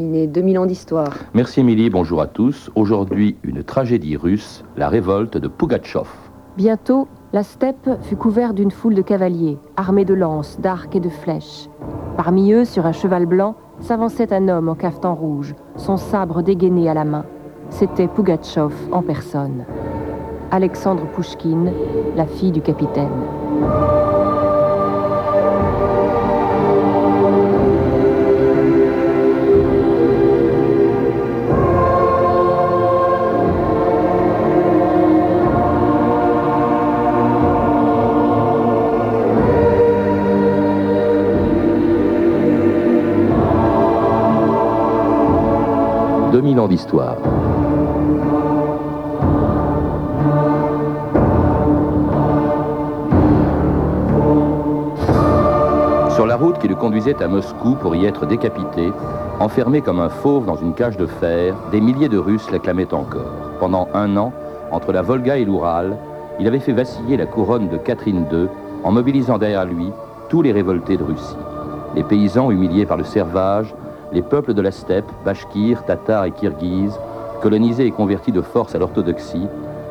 Né 2000 ans d'histoire. Merci Émilie, bonjour à tous. Aujourd'hui, une tragédie russe, la révolte de Pugatchov. Bientôt, la steppe fut couverte d'une foule de cavaliers, armés de lances, d'arcs et de flèches. Parmi eux, sur un cheval blanc, s'avançait un homme en cafetan rouge, son sabre dégainé à la main. C'était Pugatchov en personne. Alexandre Pouchkine, la fille du capitaine. Sur la route qui le conduisait à Moscou pour y être décapité, enfermé comme un fauve dans une cage de fer, des milliers de Russes l'acclamaient encore. Pendant un an, entre la Volga et l'Oural, il avait fait vaciller la couronne de Catherine II en mobilisant derrière lui tous les révoltés de Russie. Les paysans humiliés par le servage, les peuples de la steppe, bashkirs, tatars et kirghizes, colonisés et convertis de force à l'orthodoxie,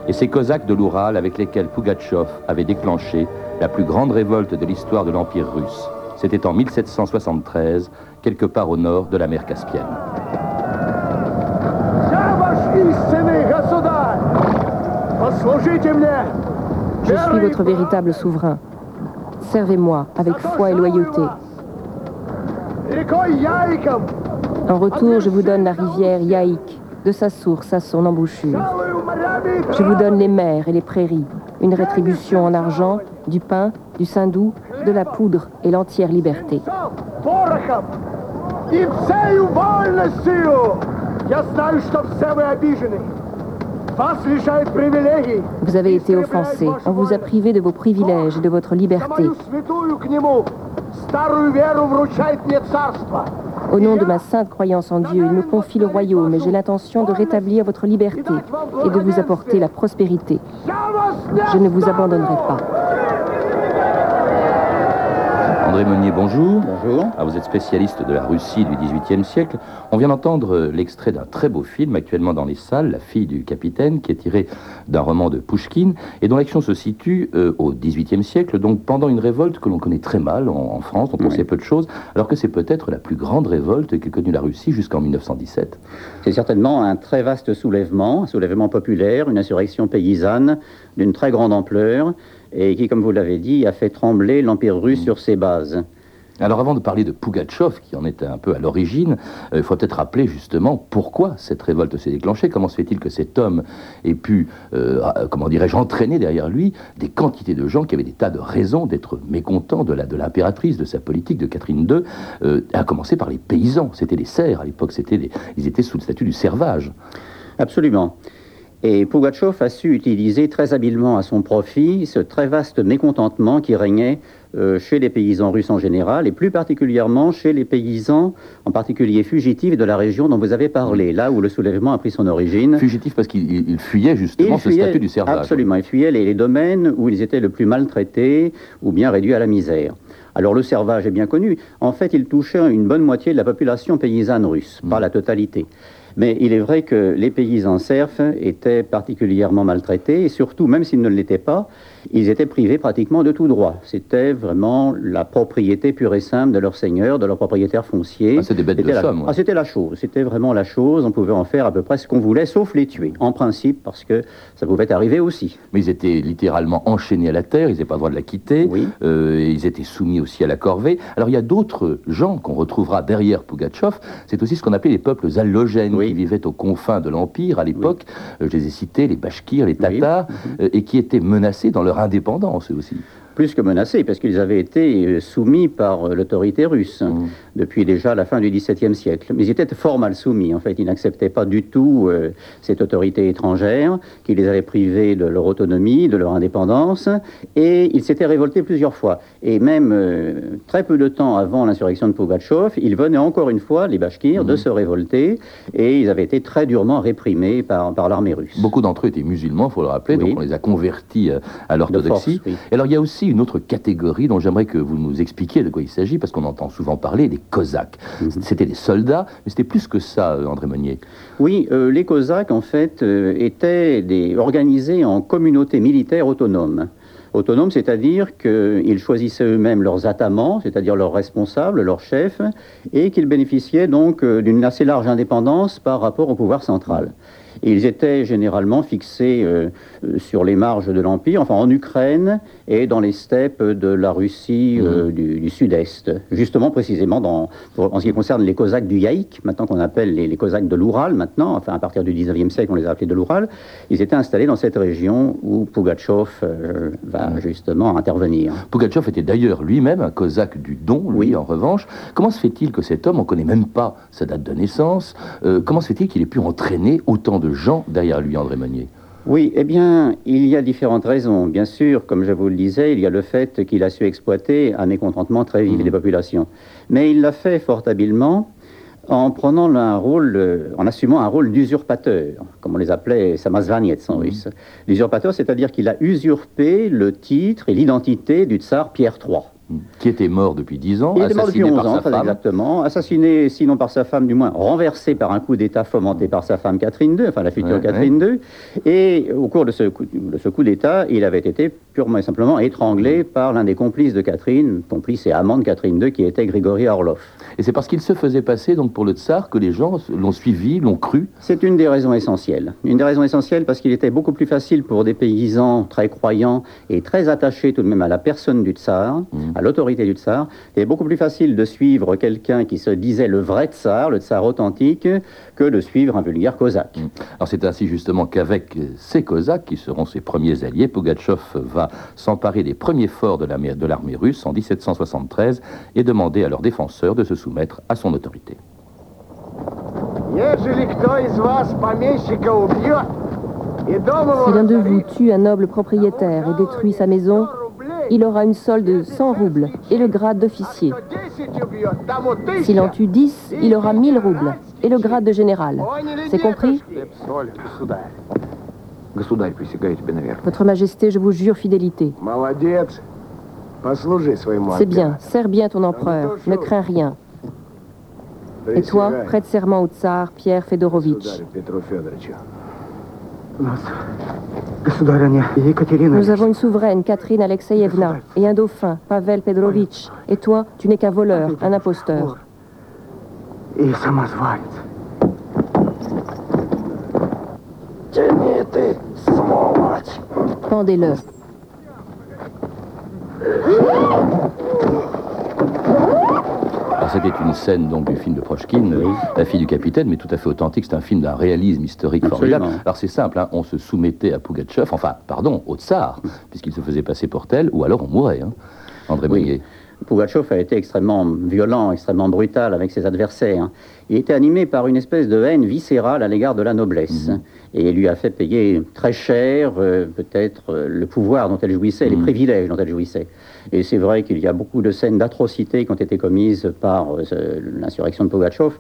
et ces cosaques de l'Oural avec lesquels Pugatchov avait déclenché la plus grande révolte de l'histoire de l'Empire russe. C'était en 1773, quelque part au nord de la mer Caspienne. Je suis votre véritable souverain. Servez-moi avec foi et loyauté. En retour, je vous donne la rivière Yaïk, de sa source à son embouchure. Je vous donne les mers et les prairies, une rétribution en argent, du pain, du saindoux, de la poudre et l'entière liberté. Vous avez été offensé. On vous a privé de vos privilèges et de votre liberté. Au nom de ma sainte croyance en Dieu, il me confie le royaume et j'ai l'intention de rétablir votre liberté et de vous apporter la prospérité. Je ne vous abandonnerai pas. André Meunier, bonjour. Bonjour. Ah, vous êtes spécialiste de la Russie du XVIIIe siècle. On vient d'entendre euh, l'extrait d'un très beau film actuellement dans les salles, La fille du capitaine, qui est tiré d'un roman de Pouchkine et dont l'action se situe euh, au XVIIIe siècle, donc pendant une révolte que l'on connaît très mal en, France, dont on sait peu de choses, alors que c'est peut-être la plus grande révolte qu'ait connue la Russie jusqu'en 1917. C'est certainement un très vaste soulèvement, un soulèvement populaire, une insurrection paysanne d'une très grande ampleur et qui, comme vous l'avez dit, a fait trembler l'Empire russe sur ses bases. Alors avant de parler de Pugatchov, qui en était un peu à l'origine, euh, il faut peut-être rappeler justement pourquoi cette révolte s'est déclenchée. Comment se fait-il que cet homme ait pu, euh, comment dirais-je, entraîner derrière lui des quantités de gens qui avaient des tas de raisons d'être mécontents de l'impératrice, de, de, sa politique, de Catherine II, euh, à commencer par les paysans. C'était les serfs à l'époque, c'était ils étaient sous le statut du servage. Absolument. Et Pugatchov a su utiliser très habilement à son profit ce très vaste mécontentement qui régnait euh, chez les paysans russes en général, et plus particulièrement chez les paysans, en particulier fugitifs de la région dont vous avez parlé, là où le soulèvement a pris son origine. Fugitifs parce qu'ils fuyaient justement ce statut du servage. Absolument, ils fuyaient les, les domaines où ils étaient le plus maltraités ou bien réduits à la misère. Alors le servage est bien connu. En fait, il touchait une bonne moitié de la population paysanne russe, pas mm. la totalité. Mais il est vrai que les paysans serfs étaient particulièrement maltraités, et surtout, même s'ils ne l'étaient pas, ils étaient privés pratiquement de tout droit. C'était vraiment la propriété pure et simple de leur seigneur, de leur propriétaire foncier. Ah, c'était bête de la... somme. Ah, c'était la chose. C'était vraiment la chose. On pouvait en faire à peu près ce qu'on voulait, sauf les tuer, en principe, parce que ça pouvait arriver aussi. Mais ils étaient littéralement enchaînés à la terre, ils n'avaient pas le droit de la quitter. Oui. Euh, ils étaient soumis aussi à la corvée. Alors il y a d'autres gens qu'on retrouvera derrière Pugatchov. C'est aussi ce qu'on appelait les peuples allogènes qui vivaient aux confins de l'Empire à l'époque. Euh, je les ai cités, les Bashkirs, les Tatars, euh, et qui étaient menacés dans leur indépendance aussi plus que menacés, parce qu'ils avaient été euh, soumis par euh, l'autorité russe mmh. depuis déjà la fin du XVIIe siècle. Mais ils étaient fort mal soumis, en fait. Ils n'acceptaient pas du tout euh, cette autorité étrangère qui les avait privés de leur autonomie, de leur indépendance, et ils s'étaient révoltés plusieurs fois. Et même très peu de temps avant l'insurrection de Pugatchov, ils venaient encore une fois, les Bashkirs, de mmh. se révolter, et ils avaient été très durement réprimés par, par l'armée russe. Beaucoup d'entre eux étaient musulmans, il faut le rappeler, donc on les a convertis à l'orthodoxie. Oui. Alors il y a aussi une autre catégorie dont j'aimerais que vous nous expliquiez de quoi il s'agit, parce qu'on entend souvent parler des Cosaques. Mhm. C'était des soldats, mais c'était plus que ça, euh, André Monnier. Oui, euh, les Cosaques, en fait, étaient des, organisés en communautés militaires autonomes. Autonomes, c'est-à-dire qu'ils choisissaient eux-mêmes leurs atamans, c'est-à-dire leurs responsables, leurs chefs, et qu'ils bénéficiaient donc d'une assez large indépendance par rapport au pouvoir central ils étaient généralement fixés euh, euh, sur les marges de l'Empire, enfin en Ukraine et dans les steppes de la Russie euh, mhm. du, sud-est. Justement, précisément, dans, en ce qui concerne les Cosaques du Yaïk, maintenant qu'on appelle les, Cosaques de l'Oural, maintenant, enfin à partir du 19e siècle, on les a appelés de l'Oural, ils étaient installés dans cette région où Pugatchov va mhm. justement intervenir. Pugatchov était d'ailleurs lui-même un Cosaque du Don, lui, en revanche. Comment se fait-il que cet homme, on ne connaît même pas sa date de naissance, comment se fait-il qu'il ait pu entraîner autant de gens derrière lui, André Meunier oui, eh bien, il y a différentes raisons. Bien sûr, comme je vous le disais, il y a le fait qu'il a su exploiter un mécontentement très vif mhm. des populations. Mais il l'a fait fort habilement en prenant un rôle, en assumant un rôle d'usurpateur, comme on les appelait Samazvanets en russe. L'usurpateur, c'est-à-dire qu'il a usurpé le titre et l'identité du tsar Pierre III qui était mort depuis 10 ans, il était mort depuis 11 ans, exactement, assassiné sinon par sa femme, du moins renversé par un coup d'État fomenté par sa femme Catherine II, enfin la future Catherine II, et au cours de ce coup, de ce coup d'État, il avait été purement et simplement étranglé par l'un des complices de Catherine, complice et amant de Catherine II, qui était Grigory Orlov. Et c'est parce qu'il se faisait passer donc pour le tsar que les gens l'ont suivi, l'ont cru C'est une des raisons essentielles. Une des raisons essentielles parce qu'il était beaucoup plus facile pour des paysans très croyants et très attachés tout de même à la personne du tsar, mmh. à l'autorité du tsar, il est beaucoup plus facile de suivre quelqu'un qui se disait le vrai tsar, le tsar authentique, que de suivre un vulgaire cosaque. Mmh. Alors c'est ainsi justement qu'avec ces cosaques, qui seront ses premiers alliés, Pugatchov va s'emparer des premiers forts de l'armée russe en 1773 et demander à leurs défenseurs de se soumettre à son autorité. Si l'un de vous tue un noble propriétaire et détruit sa maison, il aura une solde de 100 roubles et le grade d'officier. S'il en tue 10, il aura 1000 roubles et le grade de général. C'est compris? Votre Majesté, je vous jure fidélité. C'est bien, sers bien ton empereur, ne crains rien. Et toi, prête serment au tsar Pierre Fedorovitch. Nous avons une souveraine, Catherine Alexeyevna, et un dauphin, Pavel Pedrovitch. Et toi, tu n'es qu'un voleur, un imposteur. Pendez-le. C'était une scène donc du film de Prochkin, La fille du capitaine, mais tout à fait authentique. C'est un film d'un réalisme historique formidable. Alors c'est simple, hein, on se soumettait à Pugachev, enfin, pardon, au tsar, puisqu'il se faisait passer pour tel, ou alors on mourait. Hein, André oui. Pugachev a été extrêmement violent, extrêmement brutal avec ses adversaires. Il était animé par une espèce de haine viscérale à l'égard de la noblesse. Mhm. Et il lui a fait payer très cher, euh, peut-être, euh, le pouvoir dont elle jouissait, les mhm. privilèges dont elle jouissait. Et c'est vrai qu'il y a beaucoup de scènes d'atrocités qui ont été commises par euh, l'insurrection de Pugachev.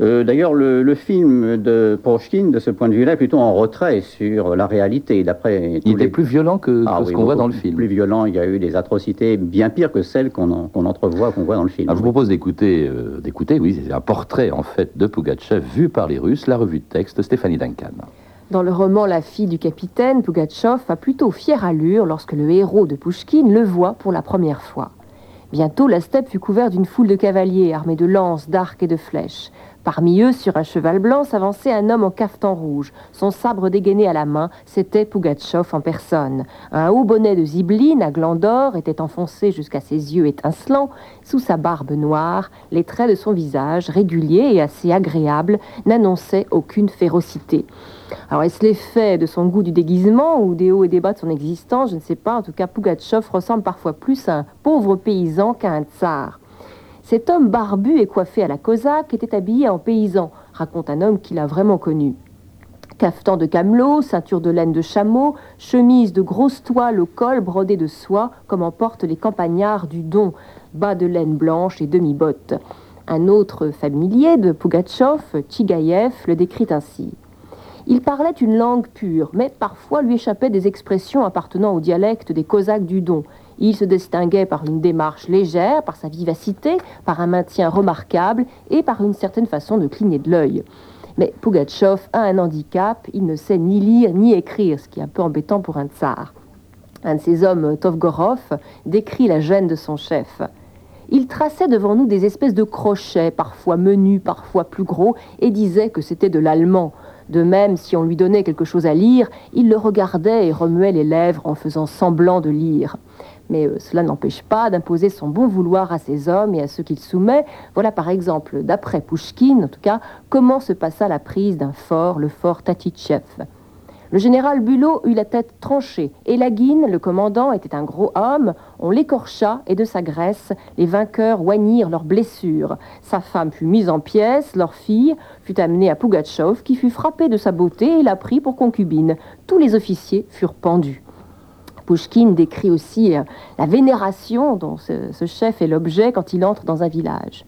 Euh, d'ailleurs, le, film de Prochkin, de ce point de vue-là, est plutôt en retrait sur la réalité. D'après il était plus violent que, ah ce qu'on voit dans le film. Plus violent, il y a eu des atrocités bien pires que celles qu'on entrevoit, qu'on voit dans le film. je vous propose d'écouter, euh, d'écouter, oui, c'est un portrait en fait de Pugachev vu par les Russes, la revue de texte Stéphanie Duncan. Dans le roman La fille du capitaine, Pugatchov a plutôt fière allure lorsque le héros de Pushkin le voit pour la première fois. Bientôt, la steppe fut couverte d'une foule de cavaliers armés de lances, d'arcs et de flèches. Parmi eux, sur un cheval blanc, s'avançait un homme en cafetan rouge. Son sabre dégainé à la main, c'était Pugatchov en personne. Un haut bonnet de zibeline à gland d'or était enfoncé jusqu'à ses yeux étincelants. Sous sa barbe noire, les traits de son visage, réguliers et assez agréables, n'annonçaient aucune férocité. Alors, est-ce l'effet de son goût du déguisement ou des hauts et des bas de son existence? Je ne sais pas. En tout cas, Pugatchov ressemble parfois plus à un pauvre paysan qu'à un tsar. Cet homme barbu et coiffé à la cosaque était habillé en paysan, raconte un homme qu'il a vraiment connu. Cafetan de camelot, ceinture de laine de chameau, chemise de grosse toile au col brodé de soie, comme en portent les campagnards du Don, bas de laine blanche et demi-bottes. Un autre familier de Pugatchov, Tchigaïev, le décrit ainsi. Il parlait une langue pure, mais parfois lui échappaient des expressions appartenant au dialecte des Cosaques du Don. Il se distinguait par une démarche légère, par sa vivacité, par un maintien remarquable et par une certaine façon de cligner de l'œil. Mais Pugatchov a un handicap, il ne sait ni lire ni écrire, ce qui est un peu embêtant pour un tsar. Un de ces hommes, Tovgorov, décrit la gêne de son chef. Il traçait devant nous des espèces de crochets, parfois menus, parfois plus gros, et disait que c'était de l'allemand. De même, si on lui donnait quelque chose à lire, il le regardait et remuait les lèvres en faisant semblant de lire. Mais euh, cela n'empêche pas d'imposer son bon vouloir à ses hommes et à ceux qu'il soumet. Voilà par exemple, d'après Pouchkine en tout cas, comment se passa la prise d'un fort, le fort Tatitchev. Le général Bulot eut la tête tranchée, et Laguine, le commandant, était un gros homme. On l'écorcha, et de sa graisse, les vainqueurs oignirent leurs blessures. Sa femme fut mise en pièces, leur fille fut amenée à Pougatchov, qui fut frappé de sa beauté et la prit pour concubine. Tous les officiers furent pendus. Pouchkine décrit aussi euh, la vénération dont ce, ce chef est l'objet quand il entre dans un village.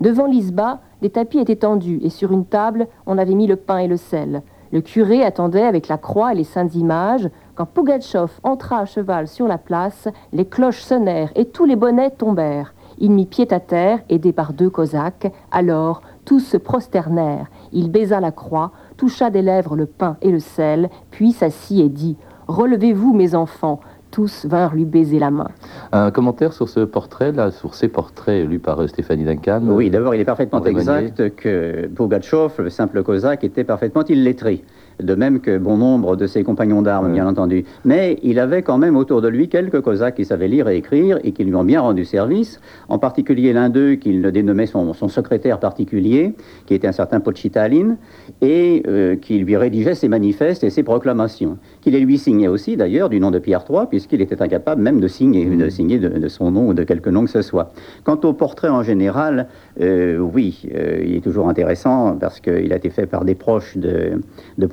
Devant l'isba, des tapis étaient tendus, et sur une table, on avait mis le pain et le sel. Le curé attendait avec la croix et les saintes images. Quand Pougatchov entra à cheval sur la place, les cloches sonnèrent et tous les bonnets tombèrent. Il mit pied à terre, aidé par deux cosaques. Alors, tous se prosternèrent. Il baisa la croix, toucha des lèvres le pain et le sel, puis s'assit et dit Relevez-vous, mes enfants, tous vinrent lui baiser la main. Un commentaire sur ce portrait, là, sur ces portraits lus par euh, Stéphanie Duncan Oui, d'abord, il est parfaitement exact que Pugatchov, le simple cosaque, était parfaitement illettré de même que bon nombre de ses compagnons d'armes, bien entendu. Mais il avait quand même autour de lui quelques Cosaques qui savaient lire et écrire et qui lui ont bien rendu service, en particulier l'un d'eux qu'il dénommait son, son, secrétaire particulier, qui était un certain Pochitalin, et euh, qui lui rédigeait ses manifestes et ses proclamations, qu'il les lui signait aussi d'ailleurs du nom de Pierre III, puisqu'il était incapable même de signer, de, mmh. signer de, son nom ou de quelque nom que ce soit. Quant au portrait en général, euh, oui, euh, il est toujours intéressant parce qu'il a été fait par des proches de, de.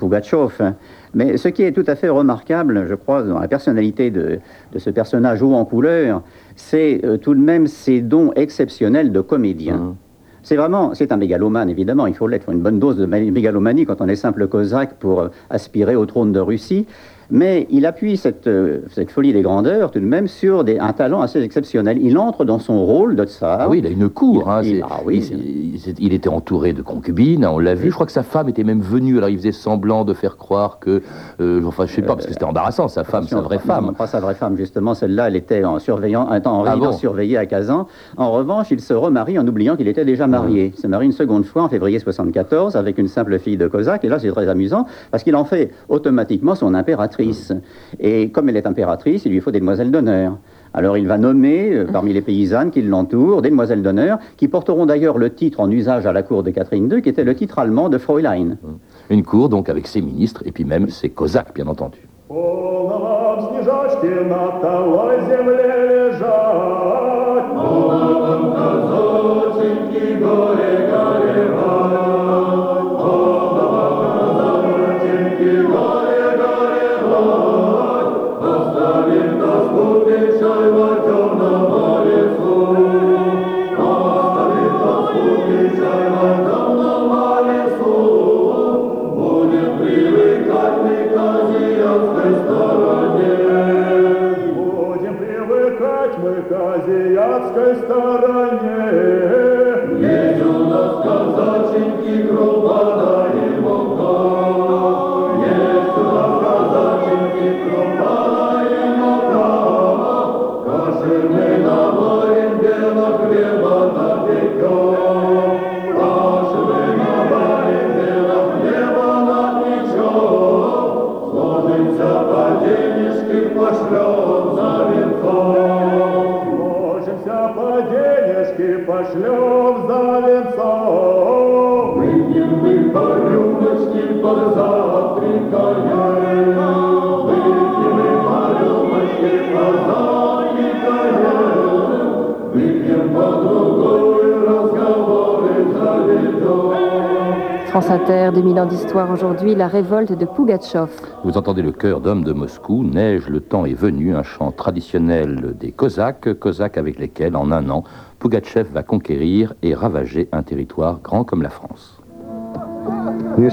Mais ce qui est tout à fait remarquable, je crois, dans la personnalité de, ce personnage haut en couleur, c'est euh, tout de même ses dons exceptionnels de comédien. Mmh. C'est vraiment, c'est un mégalomane, évidemment, il faut l'être, une bonne dose de mégalomanie quand on est simple cosaque pour aspirer au trône de Russie mais il appuie cette, euh, cette, folie des grandeurs tout de même sur des, un talent assez exceptionnel. Il entre dans son rôle de tsar. Ah oui, il a une cour. Hein, il, ah oui, il, était entouré de concubines, on l'a vu. Je crois que sa femme était même venue. Alors il faisait semblant de faire croire que, euh, enfin je sais pas, parce que c'était embarrassant. Sa femme, sa vraie femme. Non, pas sa vraie femme justement. Celle-là, elle était en surveillant, un temps en ah surveillée à Kazan. En revanche, il se remarie en oubliant qu'il était déjà marié. Il se marie une seconde fois en février 74 avec une simple fille de Cosaque. Et là, c'est très amusant parce qu'il en fait automatiquement son impératrice. Et comme elle est impératrice, il lui faut des demoiselles d'honneur. Alors il va nommer, euh, parmi les paysannes qui l'entourent, des demoiselles d'honneur, qui porteront d'ailleurs le titre en usage à la cour de Catherine II, qui était le titre allemand de Fräulein. Une cour donc avec ses ministres et puis même ses cosaques, bien entendu. France Inter, 2000 ans d'histoire aujourd'hui, la révolte de Pougatchov. Vous entendez le cœur d'homme de Moscou, Neige, le temps est venu, un chant traditionnel des Cosaques, Cosaques avec lesquels, en un an, Pougatchev va conquérir et ravager un territoire grand comme la France. Je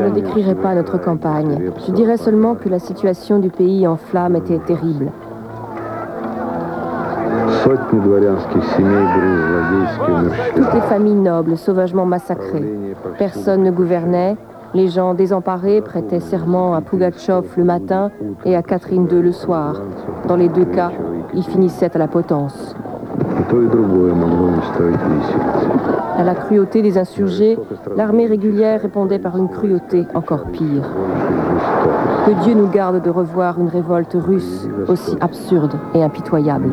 ne décrirai pas notre campagne. Je dirais seulement que la situation du pays en flammes était terrible. Toutes les familles nobles sauvagement massacrées. Personne ne gouvernait. Les gens désemparés prêtaient serment à Pugatchov le matin et à Catherine II le soir. Dans les deux cas, ils finissaient à la potence. À la cruauté des insurgés, l'armée régulière répondait par une cruauté encore pire. Que Dieu nous garde de revoir une révolte russe aussi absurde et impitoyable.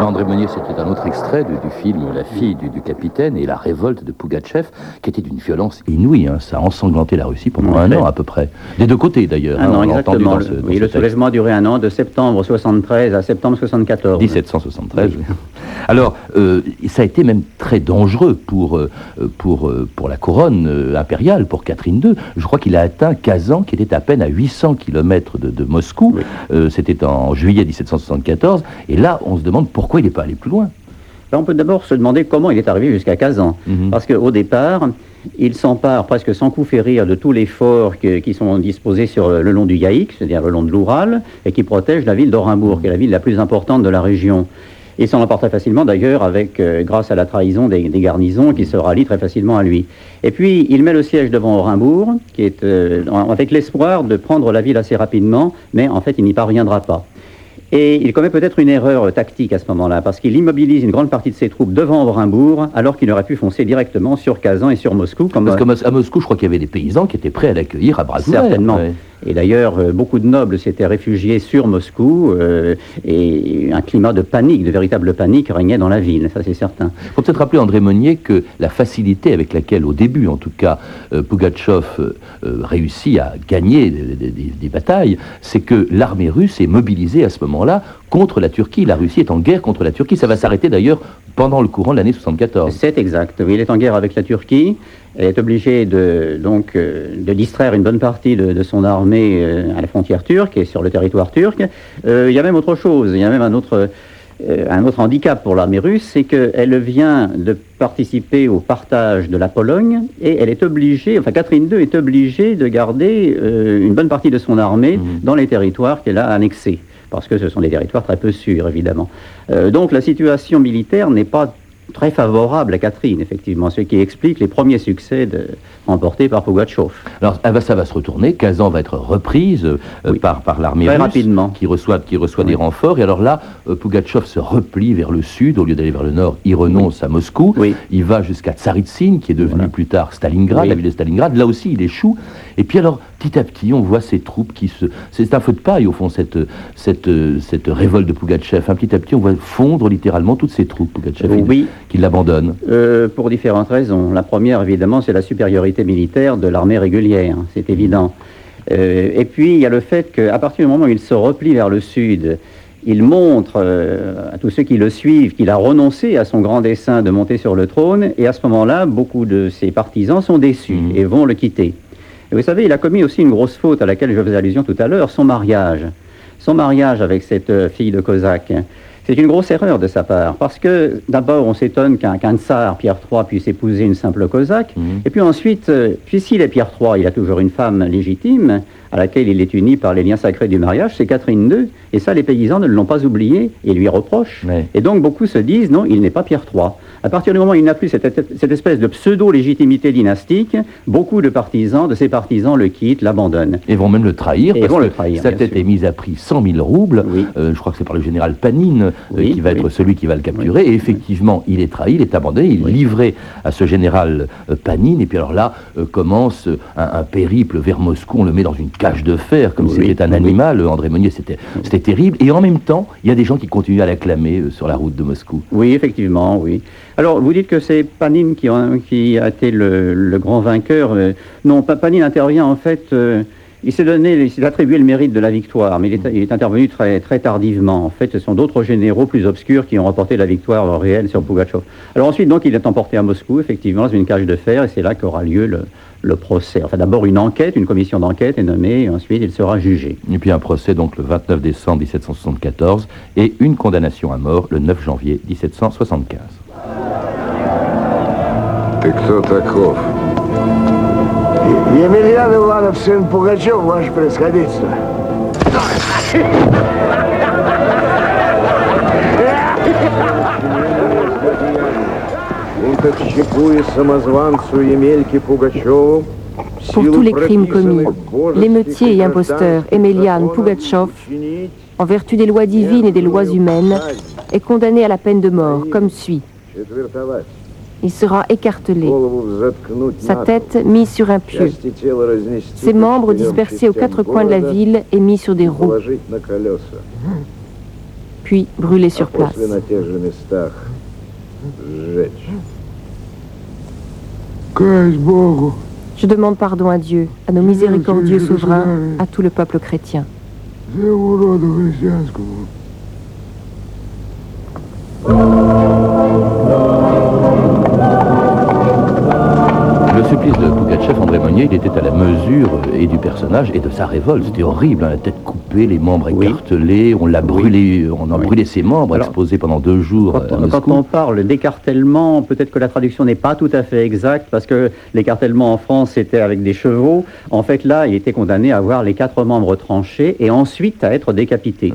André Meunier, c'était un autre extrait du, film La fille du, capitaine et la révolte de Pougatchev, qui était d'une violence inouïe. Hein. Ça a ensanglanté la Russie pendant un an à peu près. Des deux côtés d'ailleurs. Un hein, an, exactement. oui, le soulèvement a duré un an, de septembre 73 à septembre 74. 1773. Alors, euh, ça a été même très dangereux pour, euh, pour, euh, pour la couronne impériale, pour Catherine II. Je crois qu'il a atteint Kazan, qui était à peine à 800 km de, Moscou. C'était en juillet 1774. Et là, on se demande pourquoi il n'est pas allé plus loin on peut d'abord se demander comment il est arrivé jusqu'à Kazan. Mhm. Parce qu'au départ, il s'empare presque sans coup férir de tous les forts qui sont disposés sur le long du Yaïk, c'est-à-dire le long de l'Oural, et qui protègent la ville d'Orenbourg, qui est la ville la plus importante de la région. Il s'en empare très facilement d'ailleurs avec, euh, grâce à la trahison des, garnisons qui se rallient très facilement à lui. Et puis il met le siège devant qui est euh, avec l'espoir de prendre la ville assez rapidement, mais en fait il n'y parviendra pas. Et il commet peut-être une erreur tactique à ce moment-là, parce qu'il immobilise une grande partie de ses troupes devant Orenbourg, alors qu'il aurait pu foncer directement sur Kazan et sur Moscou. Comme parce qu'à Moscou, je crois qu'il y avait des paysans qui étaient prêts à l'accueillir à bras ouverts. Certainement. Et d'ailleurs, euh, beaucoup de nobles s'étaient réfugiés sur Moscou euh, et un climat de panique, de véritable panique régnait dans la ville, ça c'est certain. Il faut peut-être rappeler, André Monnier, que la facilité avec laquelle, au début en tout cas, euh, Pugatchov réussit à gagner des batailles, c'est que l'armée russe est mobilisée à ce moment-là contre la Turquie. La Russie est en guerre contre la Turquie. Ça va s'arrêter d'ailleurs pendant le courant de l'année 74. C'est exact. Oui, il est en guerre avec la Turquie. Elle est obligée de, donc, euh, de distraire une bonne partie de, son armée euh, à la frontière turque et sur le territoire turc. Euh, il y a même autre chose. Il y a même un autre, un autre handicap pour l'armée russe, c'est qu'elle vient de participer au partage de la Pologne et elle est obligée, enfin Catherine II est obligée de garder une bonne partie de son armée mmh. dans les territoires qu'elle a annexés parce que ce sont des territoires très peu sûrs, évidemment. Euh, donc la situation militaire n'est pas très favorable à Catherine, effectivement, ce qui explique les premiers succès de, remportés par Pugatchov. Alors ça va se retourner, Kazan va être reprise euh, par, par l'armée russe rapidement. qui reçoit, qui reçoit des renforts, et alors là, euh, Pugatchov se replie vers le sud, au lieu d'aller vers le nord, il renonce à Moscou, il va jusqu'à Tsaritsyn, qui est devenu plus tard Stalingrad, la ville de Stalingrad, là aussi il échoue, et puis alors, petit à petit, on voit ces troupes qui se... C'est un feu de paille, au fond, cette, cette, cette révolte de Pugatchev. Un petit à petit, on voit fondre littéralement toutes ces troupes, Pugatchev, oui. qui l'abandonnent. Euh, pour différentes raisons. La première, évidemment, c'est la supériorité militaire de l'armée régulière, c'est évident. Euh, et puis, il y a le fait qu'à partir du moment où il se replie vers le sud, il montre euh, à tous ceux qui le suivent qu'il a renoncé à son grand dessein de monter sur le trône, et à ce moment-là, beaucoup de ses partisans sont déçus mmh. et vont le quitter. Et vous savez, il a commis aussi une grosse faute à laquelle je faisais allusion tout à l'heure, son mariage. Son mariage avec cette euh, fille de Cosaque. C'est une grosse erreur de sa part, parce que d'abord on s'étonne qu'un tsar, Pierre III, puisse épouser une simple cosaque, mhm. et puis ensuite, euh, puisqu'il est Pierre III, il a toujours une femme légitime, à laquelle il est uni par les liens sacrés du mariage, c'est Catherine II, et ça les paysans ne l'ont pas oublié et lui reprochent. Et donc beaucoup se disent, non, il n'est pas Pierre III. À partir du moment où il n'a plus cette, espèce de pseudo-légitimité dynastique, beaucoup de partisans, de ses partisans le quittent, l'abandonnent. Et vont même le trahir, et parce vont que le trahir, sa tête est mise à prix 100 000 roubles, euh, je crois que c'est par le général Panine euh, qui va être celui qui va le capturer, et effectivement, il est trahi, il est abandonné, il est livré à ce général euh, Panine, et puis alors là commence un, périple vers Moscou, on le met dans une cage de fer, comme si c'était un animal, André Monnier, c'était terrible, et en même temps, il y a des gens qui continuent à l'acclamer sur la route de Moscou. Oui, effectivement, oui. Alors, vous dites que c'est Panine qui a, été le, grand vainqueur. Euh, non, Panine intervient en fait. Euh, il s'est donné, il s'est attribué le mérite de la victoire, mais il est, intervenu très, très tardivement. En fait, ce sont d'autres généraux plus obscurs qui ont remporté la victoire réelle sur Pugachev. Alors ensuite, donc, il est emporté à Moscou, effectivement, dans une cage de fer, et c'est là qu'aura lieu le procès. Enfin, d'abord une enquête, une commission d'enquête est nommée, et ensuite il sera jugé. Et puis un procès donc le 29 décembre 1774 et une condamnation à mort le 9 janvier 1775. Ты кто таков? Емельян Иванов, сын Пугачев, ваше происходительство. Бунтовщику и самозванцу Емельке Пугачеву Pour tous les crimes commis, l'émeutier et imposteur Emelian Pugatchov, en vertu des lois divines et des lois humaines, est condamné à la peine de mort, comme suit. Il sera écartelé, sa tête mise sur un pieu, ses membres dispersés aux quatre coins de la ville et mis sur des roues, puis brûlés sur place. Je demande pardon à Dieu, à nos miséricordieux souverains, à tout le peuple chrétien. Le supplice de Pougachev, André Meunier, il était à la mesure et du personnage et de sa révolte. C'était horrible, hein, la tête coupée les membres Oui. écartelés, on l'a brûlé, on a Oui. brûlé ses membres, Alors, exposés pendant deux jours. Quand, on- Moscou. quand on parle d'écartèlement, peut-être que la traduction n'est pas tout à fait exacte, parce que l'écartèlement en France c'était avec des chevaux. En fait, là, il était condamné à avoir les quatre membres tranchés et ensuite à être décapité.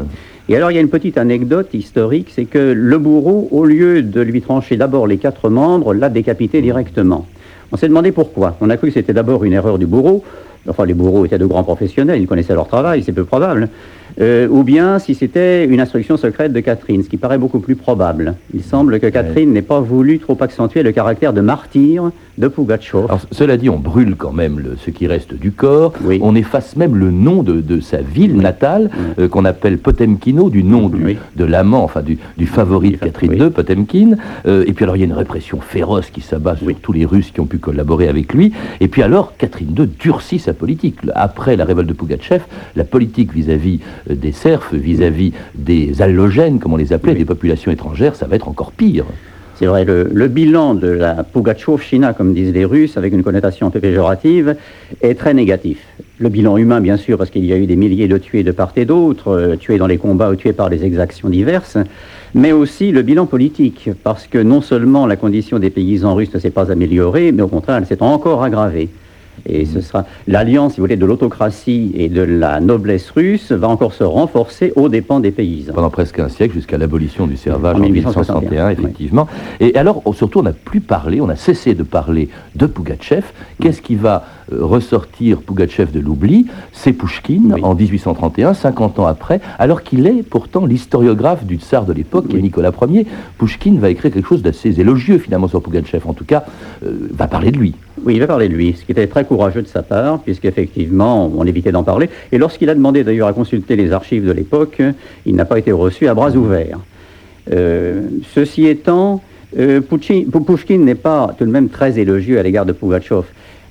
Et alors, il y a une petite anecdote historique, c'est que le bourreau, au lieu de lui trancher d'abord les quatre membres, l'a décapité directement. On s'est demandé pourquoi. On a cru que c'était d'abord une erreur du bourreau. Enfin, les bourreaux étaient de grands professionnels, ils connaissaient leur travail, c'est peu probable. Euh, ou bien si c'était une instruction secrète de Catherine, ce qui paraît beaucoup plus probable. Il semble que Catherine n'ait pas voulu trop accentuer le caractère de martyr de cela dit, on brûle quand même le- ce qui reste du corps. Oui. On efface même le nom de, de sa ville natale, euh, qu'on appelle Potemkino, du nom du- Oui. de l'amant, enfin du, du favori de Catherine. II, Potemkin. Euh, et puis alors, il y a une répression féroce qui s'abat sur tous les Russes qui ont pu collaborer avec lui. Et puis alors, Catherine II durcit sa politique. Après la révolte de Pugachev, la politique vis-à-vis euh, des serfs, vis-à-vis des allogènes, comme on les appelait, des populations étrangères, ça va être encore pire. C'est vrai, le, bilan de la Pugatchovchina, comme disent les Russes, avec une connotation un peu péjorative, est très négatif. Le bilan humain, bien sûr, parce qu'il y a eu des milliers de tués de part et d'autre, euh, tués dans les combats ou tués par des exactions diverses, mais aussi le bilan politique, parce que non seulement la condition des paysans russes ne s'est pas améliorée, mais au contraire, elle s'est encore aggravée. Et ce sera l'alliance, si vous voulez, de l'autocratie et de la noblesse russe va encore se renforcer aux dépens des paysans. pendant presque un siècle jusqu'à l'abolition du servage En en 1861, 1861, effectivement. Et alors, on- surtout, on n'a plus parlé, on a cessé de parler de Pugachev. Qu'est-ce qui va euh, ressortir Pugachev de l'oubli? C'est Pouchkine Oui. en 1831, 50 ans après, alors qu'il est pourtant l'historiographe du tsar de l'époque, qui est Oui. Nicolas Ier. Pouchkine va écrire quelque chose d'assez élogieux finalement sur Pugachev, en tout cas, euh, va parler de lui. Oui, il va parler de lui, ce qui était très courageux de sa part, puisqu'effectivement, on évitait d'en parler. Et lorsqu'il a demandé d'ailleurs à consulter les archives de l'époque, il n'a pas été reçu à bras ouverts. Euh, ceci étant, euh, Pouchkine n'est pas tout de même très élogieux à l'égard de Pugatchov.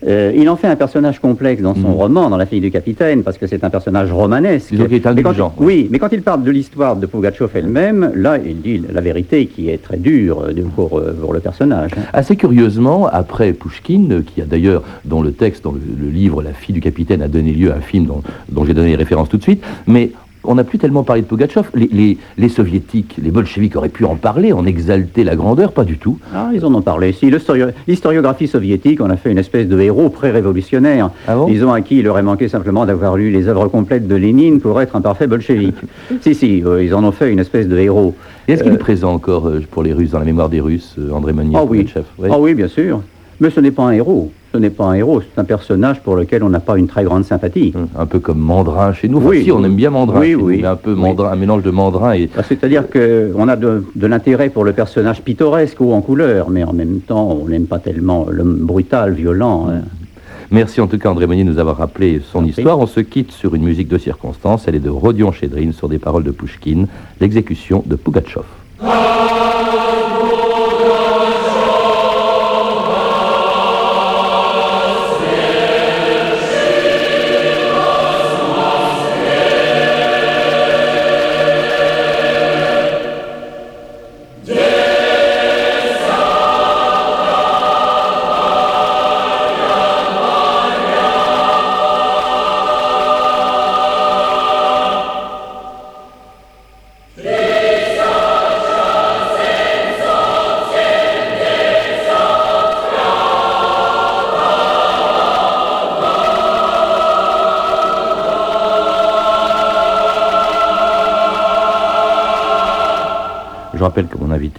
Euh, il en fait un personnage complexe dans son Mhm. roman, dans La fille du capitaine, parce que c'est un personnage romanesque. Qu'il est Mais indulgent. oui, mais quand il parle de l'histoire de Pugatchov elle-même, là, il dit la vérité qui est très dure euh, pour, euh, pour le personnage. hein. Assez curieusement, après Pouchkine, qui a d'ailleurs, dont le texte, dans le, le livre La fille du capitaine a donné lieu à un film dont, dont j'ai donné les références tout de suite, mais on n'a plus tellement parlé de Pugachev. Les, les- les soviétiques, les bolcheviks auraient pu en parler, en exalter la grandeur, pas du tout. Ah, ils en ont parlé. Si, l'historio- l'historiographie soviétique, on a fait une espèce de héros pré-révolutionnaire. Ah bon? Disons à qui il aurait manqué simplement d'avoir lu les œuvres complètes de Lénine pour être un parfait bolchevique. si, si, euh, ils en ont fait une espèce de héros. Est-ce qu'il Euh, est présent encore euh, pour les Russes, dans la mémoire des Russes, André Meunier, Ah Oui. Ah oui, bien sûr. Mais ce n'est pas un héros. Ce n'est pas un héros, c'est un personnage pour lequel on n'a pas une très grande sympathie. Hum, Un peu comme Mandrin chez nous. Enfin, Oui. si, on aime bien Mandrin Oui, chez nous, oui. mais un peu Oui. Mandrin, un mélange de Mandrin et... Bah, C'est-à-dire qu'on a de, de l'intérêt pour le personnage pittoresque ou en couleur, mais en même temps, on n'aime pas tellement l'homme brutal, violent. hein. Merci en tout cas André Meunier de nous avoir rappelé son Merci. histoire. On se quitte sur une musique de circonstance. Elle est de Rodion Chédrine sur des paroles de Pouchkine, l'exécution de Pugatchov. Je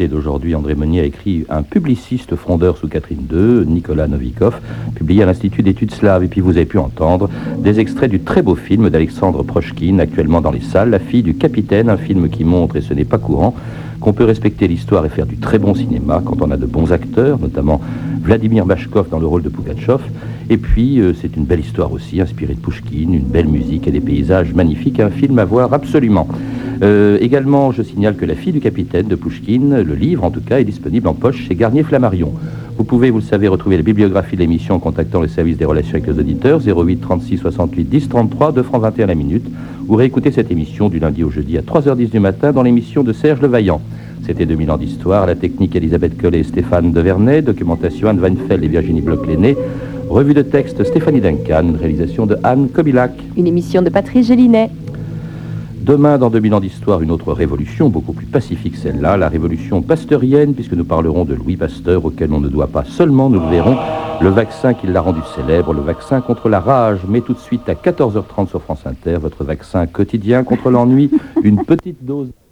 d'aujourd'hui, André Meunier, a écrit Un publiciste frondeur sous Catherine II, Nicolas Novikov, publié à l'Institut d'études slaves. Et puis vous avez pu entendre des extraits du très beau film d'Alexandre Prochkin, actuellement dans les salles, La fille du capitaine, un film qui montre, et ce n'est pas courant, qu'on peut respecter l'histoire et faire du très bon cinéma quand on a de bons acteurs, notamment Vladimir Bashkov dans le rôle de Pugachev. Et puis, euh, c'est une belle histoire aussi, inspirée de Pushkin, une belle musique et des paysages magnifiques, un film à voir absolument. Euh, également, je signale que La fille du capitaine de Pushkin, le livre en tout cas, est disponible en poche chez Garnier Flammarion. Vous pouvez, vous le savez, retrouver la bibliographie de l'émission en contactant le service des relations avec les auditeurs 08 36 68 10 33, 2 francs 21 la minute, ou réécouter cette émission du lundi au jeudi à 3h10 du matin dans l'émission de Serge Levaillant. C'était 2000 ans d'histoire, la technique Elisabeth Collet et Stéphane Devernay, documentation Anne Weinfeld et Virginie Bloch-Lenné, revue de texte Stéphanie Duncan, une réalisation de Anne Kobilac. Une émission de Patrice Gélinet. Demain, dans 2000 ans d'histoire, une autre révolution, beaucoup plus pacifique celle-là, la révolution pasteurienne, puisque nous parlerons de Louis Pasteur, auquel on ne doit pas seulement, nous le verrons, le vaccin qui l'a rendu célèbre, le vaccin contre la rage. Mais tout de suite à 14h30 sur France Inter, votre vaccin quotidien contre l'ennui, une petite dose.